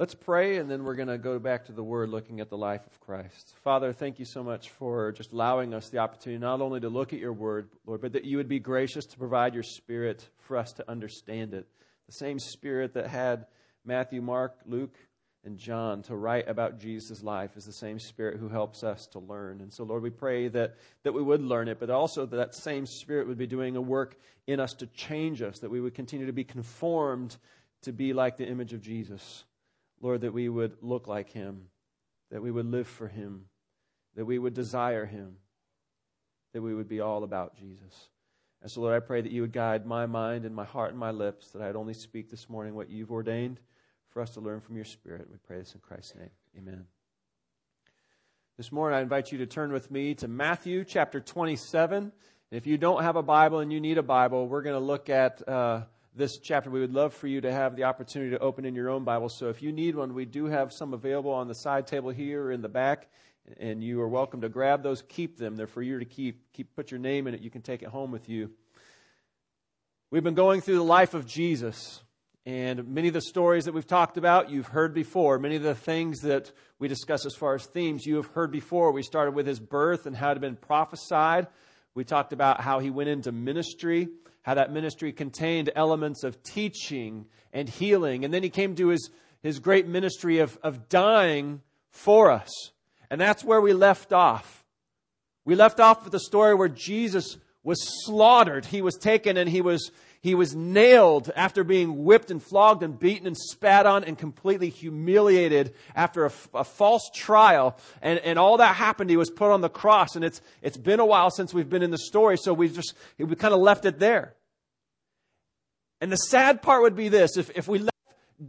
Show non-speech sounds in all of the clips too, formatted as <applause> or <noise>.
Let's pray, and then we're going to go back to the Word looking at the life of Christ. Father, thank you so much for just allowing us the opportunity not only to look at your Word, Lord, but that you would be gracious to provide your Spirit for us to understand it. The same Spirit that had Matthew, Mark, Luke, and John to write about Jesus' life is the same Spirit who helps us to learn. And so, Lord, we pray that, that we would learn it, but also that that same Spirit would be doing a work in us to change us, that we would continue to be conformed to be like the image of Jesus. Lord, that we would look like him, that we would live for him, that we would desire him, that we would be all about Jesus. And so, Lord, I pray that you would guide my mind and my heart and my lips, that I'd only speak this morning what you've ordained for us to learn from your Spirit. We pray this in Christ's name. Amen. This morning, I invite you to turn with me to Matthew chapter 27. If you don't have a Bible and you need a Bible, we're going to look at. Uh, this chapter. We would love for you to have the opportunity to open in your own Bible. So if you need one, we do have some available on the side table here in the back, and you are welcome to grab those, keep them. They're for you to keep. Keep put your name in it. You can take it home with you. We've been going through the life of Jesus. And many of the stories that we've talked about, you've heard before. Many of the things that we discuss as far as themes, you have heard before. We started with his birth and how it had been prophesied. We talked about how he went into ministry how that ministry contained elements of teaching and healing. And then he came to his, his great ministry of, of dying for us. And that's where we left off. We left off with the story where Jesus was slaughtered. He was taken and he was, he was nailed after being whipped and flogged and beaten and spat on and completely humiliated after a, a, false trial. And, and all that happened. He was put on the cross. And it's, it's been a while since we've been in the story, so we just, we kind of left it there. And the sad part would be this if, if we left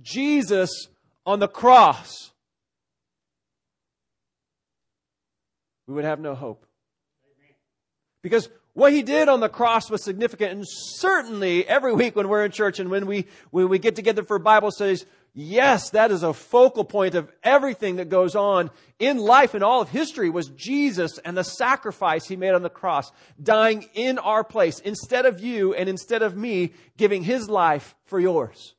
Jesus on the cross, we would have no hope. Because what he did on the cross was significant. And certainly every week when we're in church and when we, when we get together for Bible studies, yes, that is a focal point of everything that goes on in life and all of history was Jesus and the sacrifice he made on the cross, dying in our place instead of you and instead of me giving his life for yours.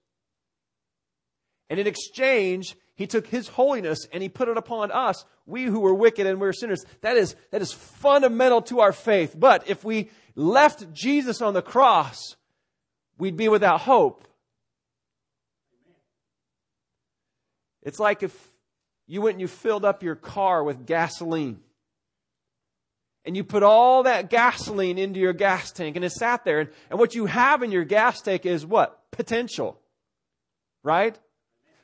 And in exchange, he took his holiness and he put it upon us, we who were wicked and we were sinners. That is, that is fundamental to our faith. But if we left Jesus on the cross, we'd be without hope. It's like if you went and you filled up your car with gasoline and you put all that gasoline into your gas tank and it sat there and, and what you have in your gas tank is what? Potential. Right?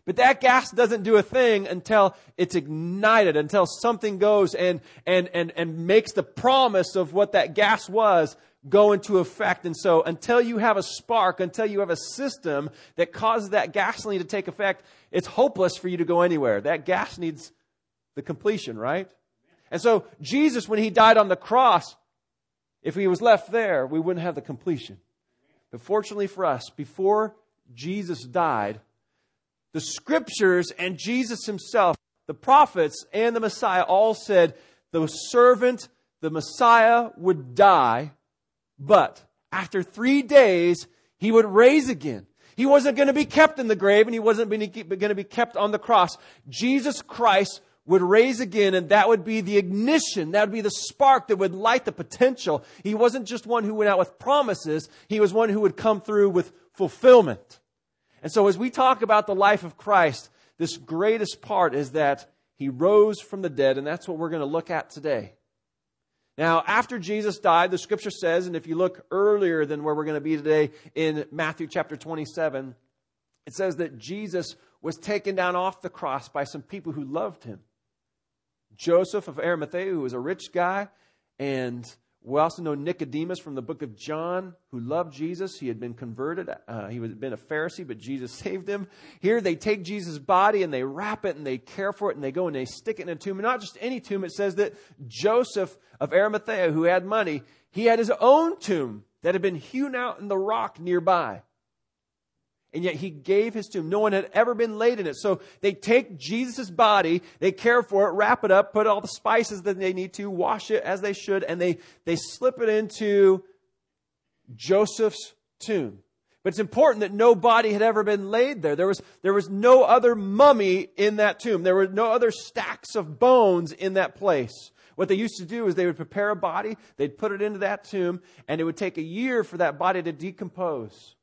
But that gas doesn't do a thing until it's ignited, until something goes and, and, and, and makes the promise of what that gas was go into effect. And so until you have a spark, until you have a system that causes that gasoline to take effect, it's hopeless for you to go anywhere. That gas needs the completion, right? And so Jesus, when he died on the cross, if he was left there, we wouldn't have the completion. But fortunately for us, before Jesus died, the scriptures and Jesus himself, the prophets and the Messiah all said the servant, the Messiah, would die, but after three days, he would raise again. He wasn't going to be kept in the grave and he wasn't going to be kept on the cross. Jesus Christ would raise again and that would be the ignition. That would be the spark that would light the potential. He wasn't just one who went out with promises. He was one who would come through with fulfillment. And so, as we talk about the life of Christ, this greatest part is that he rose from the dead, and that's what we're going to look at today. Now, after Jesus died, the scripture says, and if you look earlier than where we're going to be today in Matthew chapter 27, it says that Jesus was taken down off the cross by some people who loved him. Joseph of Arimathea, who was a rich guy, and we also know Nicodemus from the book of John, who loved Jesus. He had been converted. Uh, he had been a Pharisee, but Jesus <laughs> saved him. Here they take Jesus' body and they wrap it and they care for it and they go and they stick it in a tomb. And not just any tomb. It says that Joseph of Arimathea, who had money, he had his own tomb that had been hewn out in the rock nearby. And yet he gave his tomb. No one had ever been laid in it. So they take Jesus' body, they care for it, wrap it up, put all the spices that they need to, wash it as they should, and they, they slip it into Joseph's tomb. But it's important that no body had ever been laid there. There was, there was no other mummy in that tomb. There were no other stacks of bones in that place. What they used to do is they would prepare a body, they'd put it into that tomb, and it would take a year for that body to decompose.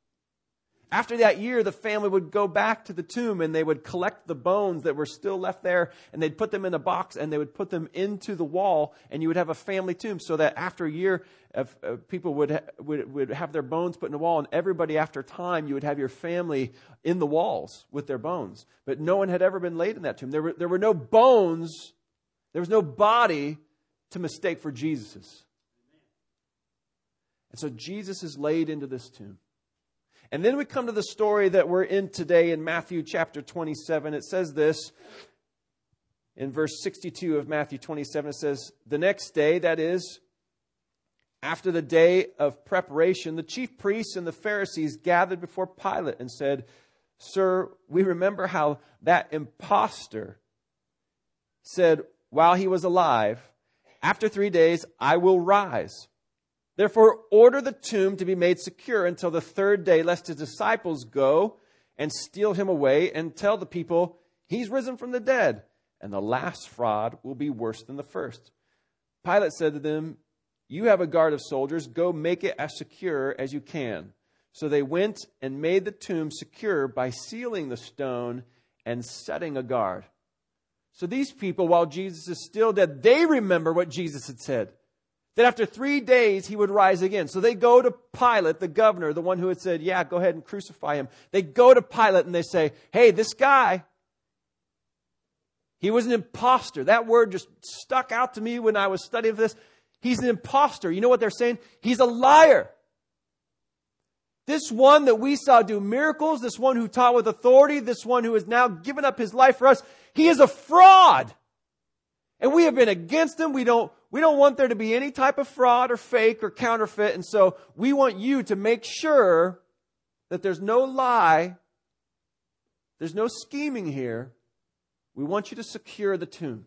After that year, the family would go back to the tomb and they would collect the bones that were still left there and they'd put them in a box and they would put them into the wall and you would have a family tomb so that after a year, of, uh, people would, ha- would, would have their bones put in the wall and everybody after time, you would have your family in the walls with their bones. But no one had ever been laid in that tomb. There were, there were no bones, there was no body to mistake for Jesus's. And so Jesus is laid into this tomb. And then we come to the story that we're in today in Matthew chapter 27. It says this in verse 62 of Matthew 27. It says, The next day, that is, after the day of preparation, the chief priests and the Pharisees gathered before Pilate and said, Sir, we remember how that impostor said while he was alive, After three days I will rise. Therefore, order the tomb to be made secure until the third day, lest his disciples go and steal him away and tell the people, He's risen from the dead. And the last fraud will be worse than the first. Pilate said to them, You have a guard of soldiers. Go make it as secure as you can. So they went and made the tomb secure by sealing the stone and setting a guard. So these people, while Jesus is still dead, they remember what Jesus had said that after three days he would rise again. So they go to Pilate, the governor, the one who had said, Yeah, go ahead and crucify him. They go to Pilate and they say, Hey, this guy, he was an impostor. That word just stuck out to me when I was studying this. He's an impostor. You know what they're saying? He's a liar. This one that we saw do miracles, this one who taught with authority, this one who has now given up his life for us, he is a fraud. And we have been against him. We don't, we don't want there to be any type of fraud or fake or counterfeit. And so we want you to make sure that there's no lie, there's no scheming here. We want you to secure the tomb.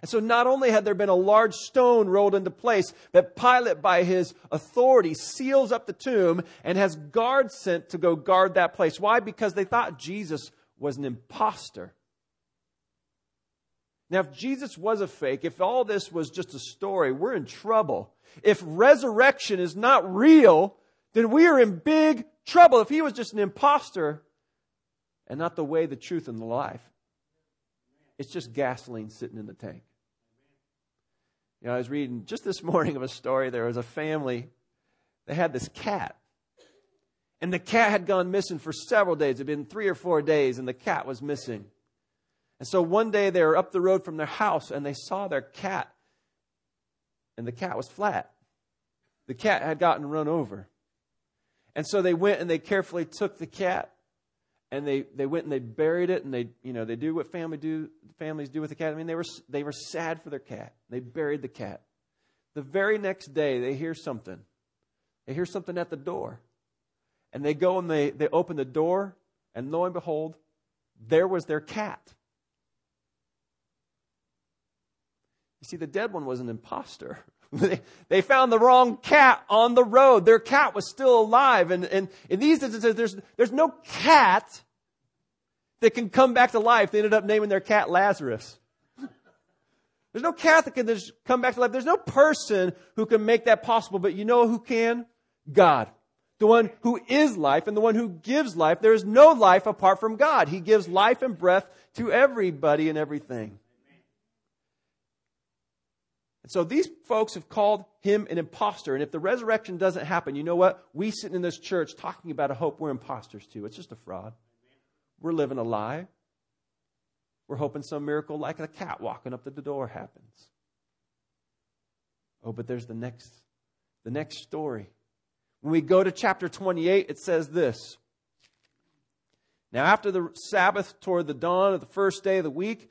And so not only had there been a large stone rolled into place, but Pilate, by his authority, seals up the tomb and has guards sent to go guard that place. Why? Because they thought Jesus was an impostor. Now, if Jesus was a fake, if all this was just a story, we're in trouble. If resurrection is not real, then we are in big trouble. If he was just an impostor and not the way, the truth, and the life, it's just gasoline sitting in the tank. You know, I was reading just this morning of a story. There was a family, they had this cat. And the cat had gone missing for several days. It had been three or four days, and the cat was missing. And so one day they were up the road from their house and they saw their cat, and the cat was flat. The cat had gotten run over. And so they went and they carefully took the cat and they, they went and they buried it and they you know they do what family do families do with the cat. I mean they were they were sad for their cat. They buried the cat. The very next day they hear something. They hear something at the door. And they go and they, they open the door, and lo and behold, there was their cat. You see, the dead one was an impostor. <laughs> they found the wrong cat on the road. Their cat was still alive. And, and in these instances, there's, there's no cat that can come back to life. They ended up naming their cat Lazarus. There's no cat that can come back to life. There's no person who can make that possible, but you know who can? God. The one who is life and the one who gives life. There is no life apart from God. He gives life and breath to everybody and everything. And so these folks have called him an impostor. And if the resurrection doesn't happen, you know what? We sitting in this church talking about a hope, we're imposters too. It's just a fraud. We're living a lie. We're hoping some miracle like a cat walking up to the door happens. Oh, but there's the next the next story. When we go to chapter 28, it says this. Now, after the Sabbath, toward the dawn of the first day of the week,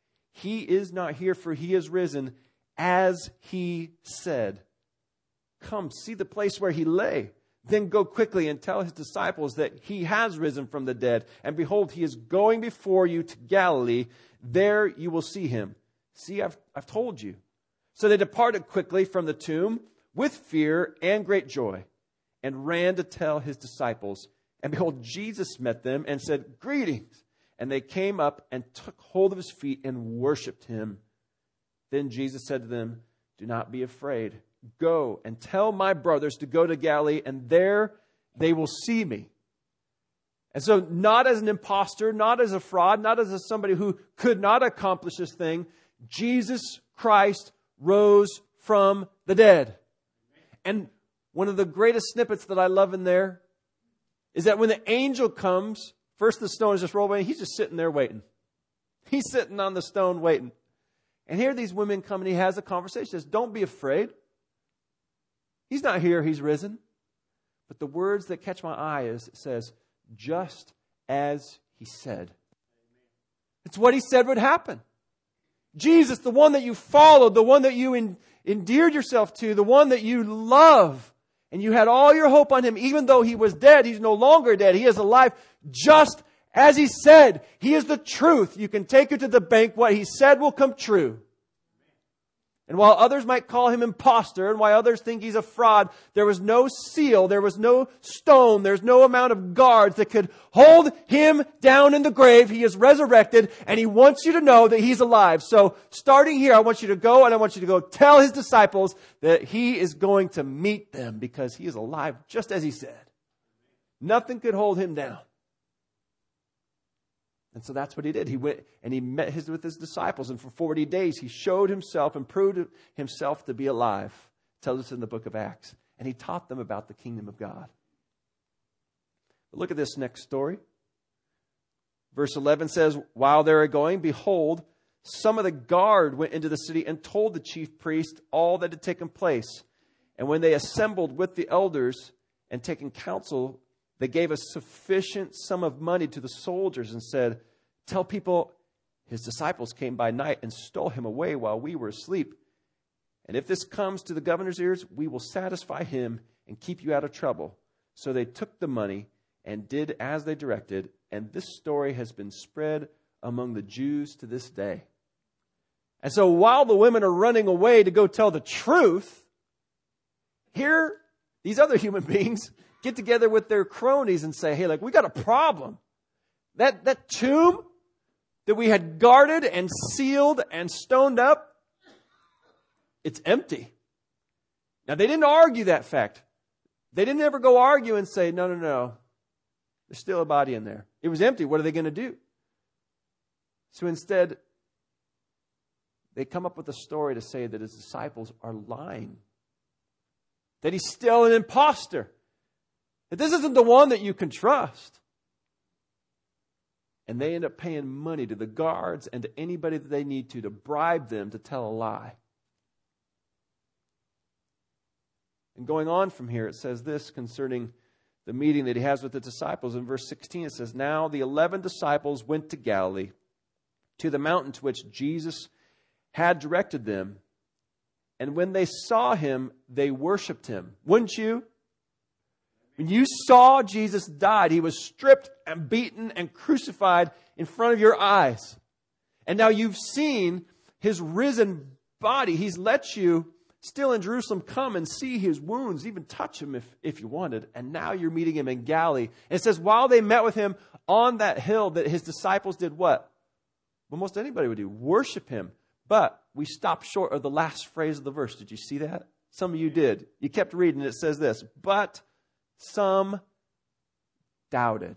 He is not here, for he is risen, as he said. Come, see the place where he lay. Then go quickly and tell his disciples that he has risen from the dead. And behold, he is going before you to Galilee. There you will see him. See, I've, I've told you. So they departed quickly from the tomb with fear and great joy and ran to tell his disciples. And behold, Jesus met them and said, Greetings. And they came up and took hold of his feet and worshiped him. Then Jesus said to them, Do not be afraid. Go and tell my brothers to go to Galilee, and there they will see me. And so, not as an impostor, not as a fraud, not as a somebody who could not accomplish this thing, Jesus Christ rose from the dead. And one of the greatest snippets that I love in there is that when the angel comes, first the stone is just rolled away, he's just sitting there waiting. He's sitting on the stone waiting. And here these women come and he has a conversation. He says, Don't be afraid. He's not here, he's risen. But the words that catch my eye is it says, just as he said. It's what he said would happen. Jesus, the one that you followed, the one that you en- endeared yourself to, the one that you love, and you had all your hope on him, even though he was dead, he's no longer dead, he is alive, just as he said. He is the truth. You can take it to the bank. What he said will come true. And while others might call him impostor and while others think he's a fraud, there was no seal, there was no stone, there's no amount of guards that could hold him down in the grave. He is resurrected and he wants you to know that he's alive. So starting here, I want you to go and I want you to go tell his disciples that he is going to meet them because he is alive just as he said. Nothing could hold him down. And so that's what he did. He went and he met his, with his disciples, and for 40 days he showed himself and proved himself to be alive. Tells us in the book of Acts. And he taught them about the kingdom of God. But look at this next story. Verse 11 says, While they were going, behold, some of the guard went into the city and told the chief priest all that had taken place. And when they assembled with the elders and taken counsel, they gave a sufficient sum of money to the soldiers and said, Tell people his disciples came by night and stole him away while we were asleep. And if this comes to the governor's ears, we will satisfy him and keep you out of trouble. So they took the money and did as they directed, and this story has been spread among the Jews to this day. And so while the women are running away to go tell the truth, here, these other human <laughs> beings get together with their cronies and say, hey, like, we got a problem. That, that tomb that we had guarded and sealed and stoned up, it's empty. Now, they didn't argue that fact. They didn't ever go argue and say, no, no, no, there's still a body in there. It was empty. What are they going to do? So instead, they come up with a story to say that his disciples are lying, that he's still an impostor. That this isn't the one that you can trust. And they end up paying money to the guards and to anybody that they need to to bribe them to tell a lie. And going on from here, it says this concerning the meeting that he has with the disciples. In verse 16, it says, Now the eleven disciples went to Galilee, to the mountain to which Jesus had directed them. And when they saw him, they worshiped him. Wouldn't you? When you saw Jesus died, he was stripped and beaten and crucified in front of your eyes. And now you've seen his risen body. He's let you still in Jerusalem come and see his wounds, even touch him if, if you wanted. And now you're meeting him in Galilee. And it says, while they met with him on that hill, that his disciples did what? Well, most anybody would do worship him. But we stopped short of the last phrase of the verse. Did you see that? Some of you did. You kept reading. And it says this, but some doubted.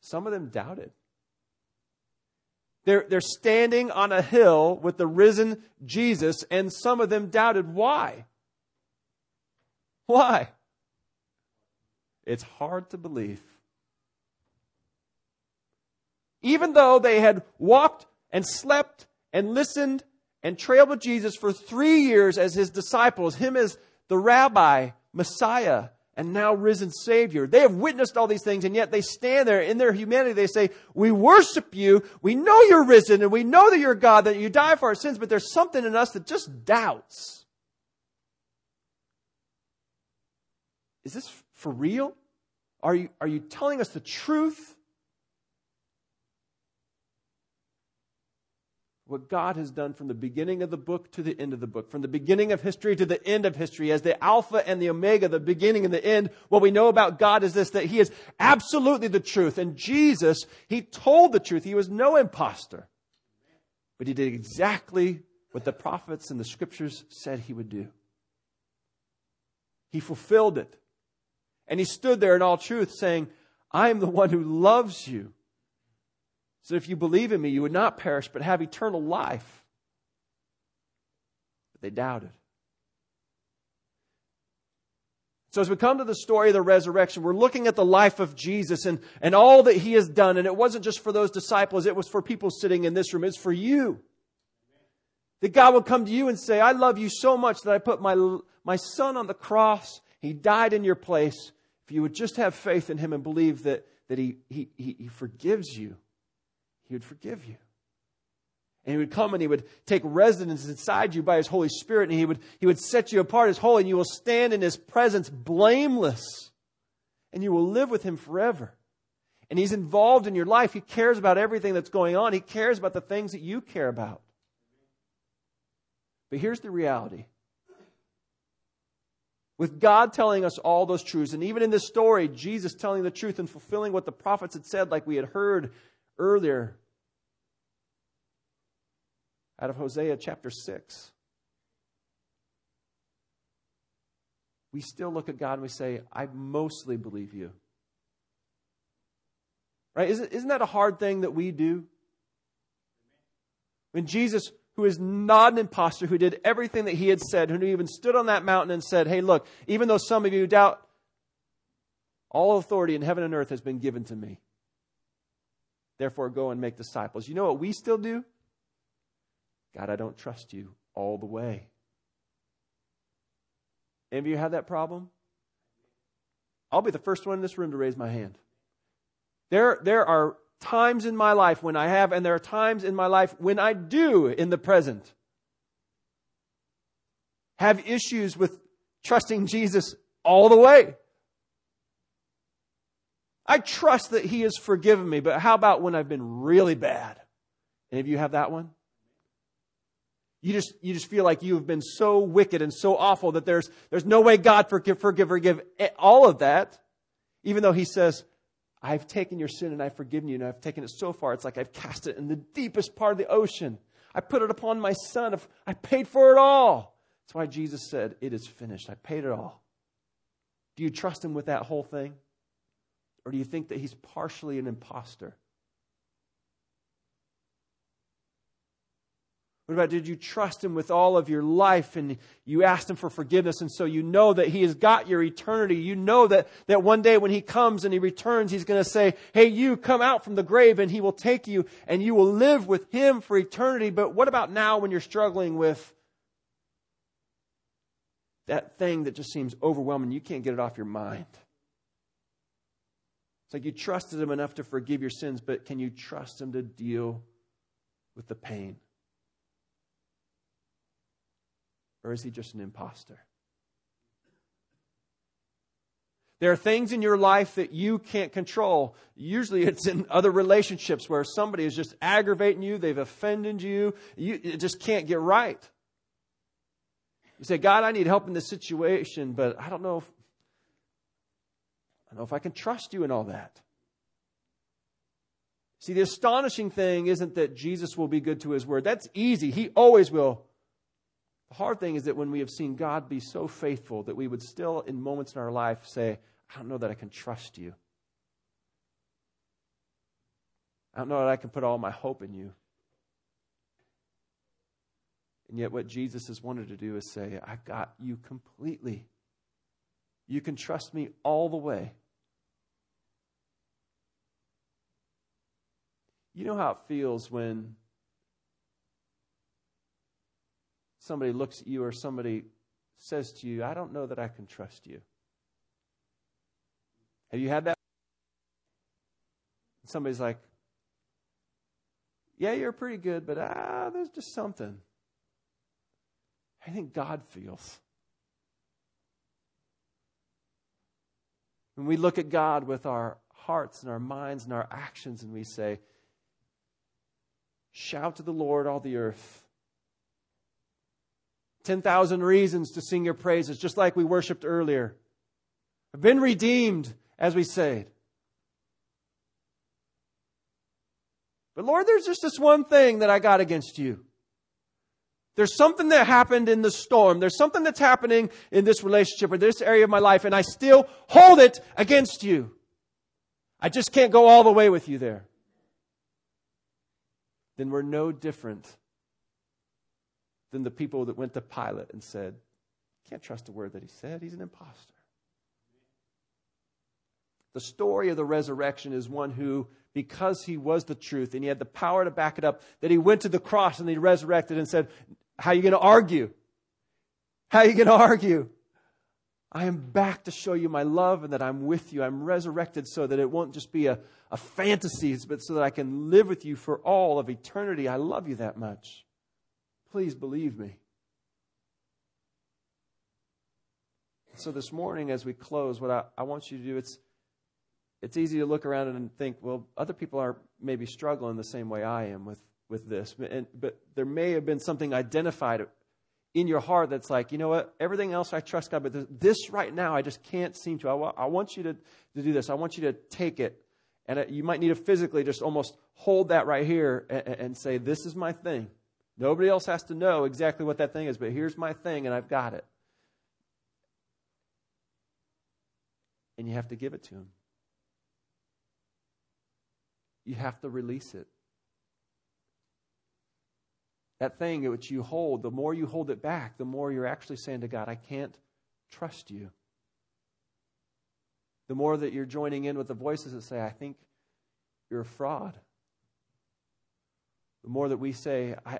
Some of them doubted. They're, they're standing on a hill with the risen Jesus, and some of them doubted. Why? Why? It's hard to believe. Even though they had walked and slept and listened and trailed with Jesus for three years as his disciples, him as the rabbi, Messiah, and now risen Savior. They have witnessed all these things, and yet they stand there in their humanity. They say, We worship you. We know you're risen, and we know that you're God, that you died for our sins, but there's something in us that just doubts. Is this for real? Are you, are you telling us the truth? What God has done from the beginning of the book to the end of the book, from the beginning of history to the end of history, as the Alpha and the Omega, the beginning and the end. What we know about God is this, that He is absolutely the truth. And Jesus, He told the truth. He was no impostor. But He did exactly what the prophets and the scriptures said He would do. He fulfilled it. And He stood there in all truth saying, I am the one who loves you. So if you believe in me, you would not perish, but have eternal life. But they doubted. So as we come to the story of the resurrection, we're looking at the life of Jesus and, and all that he has done. And it wasn't just for those disciples, it was for people sitting in this room. It's for you. That God will come to you and say, I love you so much that I put my, my son on the cross. He died in your place. If you would just have faith in him and believe that, that he, he, he, he forgives you he would forgive you. And he would come and he would take residence inside you by his Holy Spirit, and he would, he would set you apart as holy, and you will stand in his presence blameless, and you will live with him forever. And he's involved in your life. He cares about everything that's going on, he cares about the things that you care about. But here's the reality. With God telling us all those truths, and even in this story, Jesus telling the truth and fulfilling what the prophets had said, like we had heard earlier, out of Hosea chapter 6. We still look at God and we say, I mostly believe you. Right? Isn't, that a hard thing that we do? When Jesus, who is not an impostor, who did everything that he had said, who even stood on that mountain and said, Hey, look, even though some of you doubt, all authority in heaven and earth has been given to me. Therefore, go and make disciples. You know what we still do? God, I don't trust you all the way. Any of you have that problem? I'll be the first one in this room to raise my hand. There, there are times in my life when I have, and there are times in my life when I do in the present have issues with trusting Jesus all the way. I trust that He has forgiven me, but how about when I've been really bad? Any of you have that one? You just, you just feel like you have been so wicked and so awful that there's, there's no way God forgive, forgive, forgive all of that. Even though he says, I've taken your sin and I've forgiven you and I've taken it so far, it's like I've cast it in the deepest part of the ocean. I put it upon my son. I paid for it all. That's why Jesus said, it is finished. I paid it all. Do you trust him with that whole thing? Or do you think that he's partially an impostor? What about did you trust him with all of your life and you asked him for forgiveness and so you know that he has got your eternity. You know that, that one day when he comes and he returns, he's going to say, Hey, you come out from the grave and he will take you and you will live with him for eternity. But what about now when you're struggling with that thing that just seems overwhelming? You can't get it off your mind. It's like you trusted him enough to forgive your sins, but can you trust him to deal with the pain? Or is he just an impostor? There are things in your life that you can't control. Usually it's in other relationships where somebody is just aggravating you, they've offended you, you just can't get right. You say, God, I need help in this situation, but I don't know if I don't know if I can trust you in all that. See, the astonishing thing isn't that Jesus will be good to his word. That's easy. He always will. The hard thing is that when we have seen God be so faithful, that we would still, in moments in our life, say, I don't know that I can trust you. I don't know that I can put all my hope in you. And yet, what Jesus has wanted to do is say, I've got you completely. You can trust me all the way. You know how it feels when somebody looks at you or somebody says to you, I don't know that I can trust you. Have you had that? Somebody's like, yeah, you're pretty good, but ah, there's just something. I think God feels. When we look at God with our hearts and our minds and our actions and we say, Shout to the Lord, all the earth. 10,000 reasons to sing your praises, just like we worshiped earlier. I've been redeemed, as we said. But Lord, there's just this one thing that I got against you. There's something that happened in the storm. There's something that's happening in this relationship or this area of my life, and I still hold it against you. I just can't go all the way with you there. Then we're no different than the people that went to Pilate and said, Can't trust a word that he said. He's an impostor. The story of the resurrection is one who, because he was the truth and he had the power to back it up, that he went to the cross and he resurrected and said, How are you going to argue? How are you going to argue? I am back to show you my love and that I'm with you. I'm resurrected so that it won't just be a, a fantasy, but so that I can live with you for all of eternity. I love you that much. Please believe me. So this morning, as we close, what I, I want you to do, it's it's easy to look around and think, well, other people are maybe struggling the same way I am with, with this. And, but there may have been something identified in your heart that's like, you know what, everything else I trust God, but this right now I just can't seem to. I, I want you to, to do this. I want you to take it. And it, you might need to physically just almost hold that right here and, and say, this is my thing. Nobody else has to know exactly what that thing is, but here's my thing and I've got it. And you have to give it to him you have to release it. That thing which you hold, the more you hold it back, the more you're actually saying to God, I can't trust you. The more that you're joining in with the voices that say, I think you're a fraud. The more that we say, I,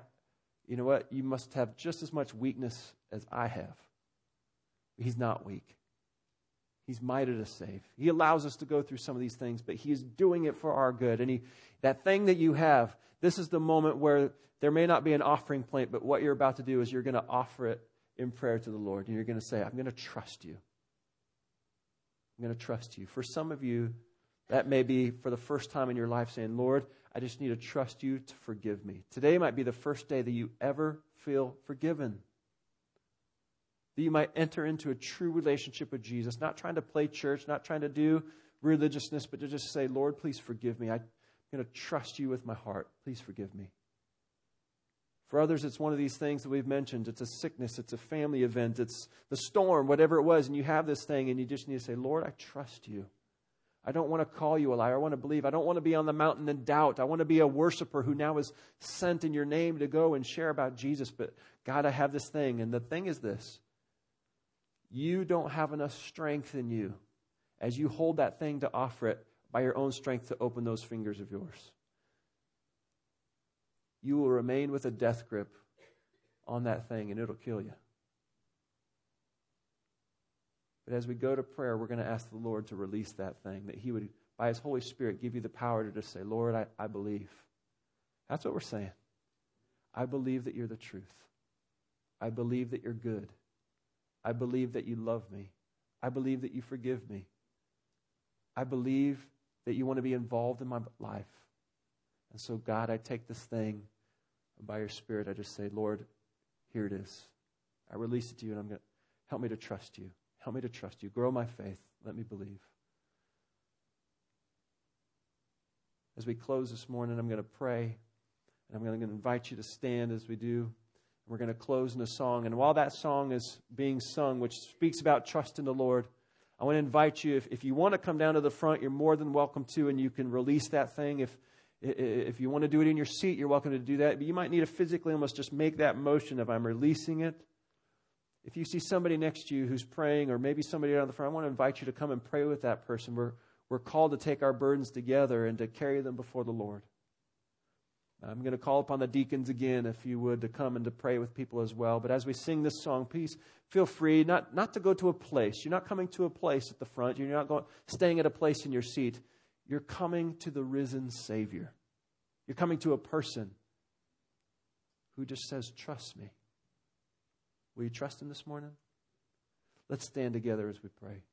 you know what, you must have just as much weakness as I have. He's not weak. He's mighty to save. He allows us to go through some of these things, but He is doing it for our good. And he, that thing that you have, this is the moment where there may not be an offering plate, but what you're about to do is you're going to offer it in prayer to the Lord. And you're going to say, I'm going to trust you. I'm going to trust you. For some of you, that may be for the first time in your life saying, Lord, I just need to trust you to forgive me. Today might be the first day that you ever feel forgiven that you might enter into a true relationship with Jesus, not trying to play church, not trying to do religiousness, but to just say, Lord, please forgive me. I'm going to trust you with my heart. Please forgive me. For others, it's one of these things that we've mentioned. It's a sickness, it's a family event, it's the storm, whatever it was, and you have this thing, and you just need to say, Lord, I trust you. I don't want to call you a liar. I want to believe. I don't want to be on the mountain in doubt. I want to be a worshiper who now is sent in your name to go and share about Jesus. But God, I have this thing. And the thing is this you don't have enough strength in you as you hold that thing to offer it by your own strength to open those fingers of yours. You will remain with a death grip on that thing and it'll kill you. As we go to prayer, we're going to ask the Lord to release that thing, that He would, by His Holy Spirit, give you the power to just say, Lord, I, I believe. That's what we're saying. I believe that you're the truth. I believe that you're good. I believe that you love me. I believe that you forgive me. I believe that you want to be involved in my life. And so, God, I take this thing, and by your Spirit, I just say, Lord, here it is. I release it to you, and I'm going to help me to trust you. Help me to trust you. Grow my faith. Let me believe. As we close this morning, I'm going to pray, and I'm going to invite you to stand as we do. And we're going to close in a song. And while that song is being sung, which speaks about trust in the Lord, I want to invite you, if, if you want to come down to the front, you're more than welcome to, and you can release that thing. If, if you want to do it in your seat, you're welcome to do that. But you might need to physically almost just make that motion of I'm releasing it. If you see somebody next to you who's praying, or maybe somebody down the front, I want to invite you to come and pray with that person. We're, we're called to take our burdens together and to carry them before the Lord. I'm going to call upon the deacons again, if you would, to come and to pray with people as well. But as we sing this song, please feel free not, not to go to a place. You're not coming to a place at the front. You're not going, staying at a place in your seat. You're coming to the risen Savior. You're coming to a person who just says, Trust me. Will you trust him this morning? Let's stand together as we pray.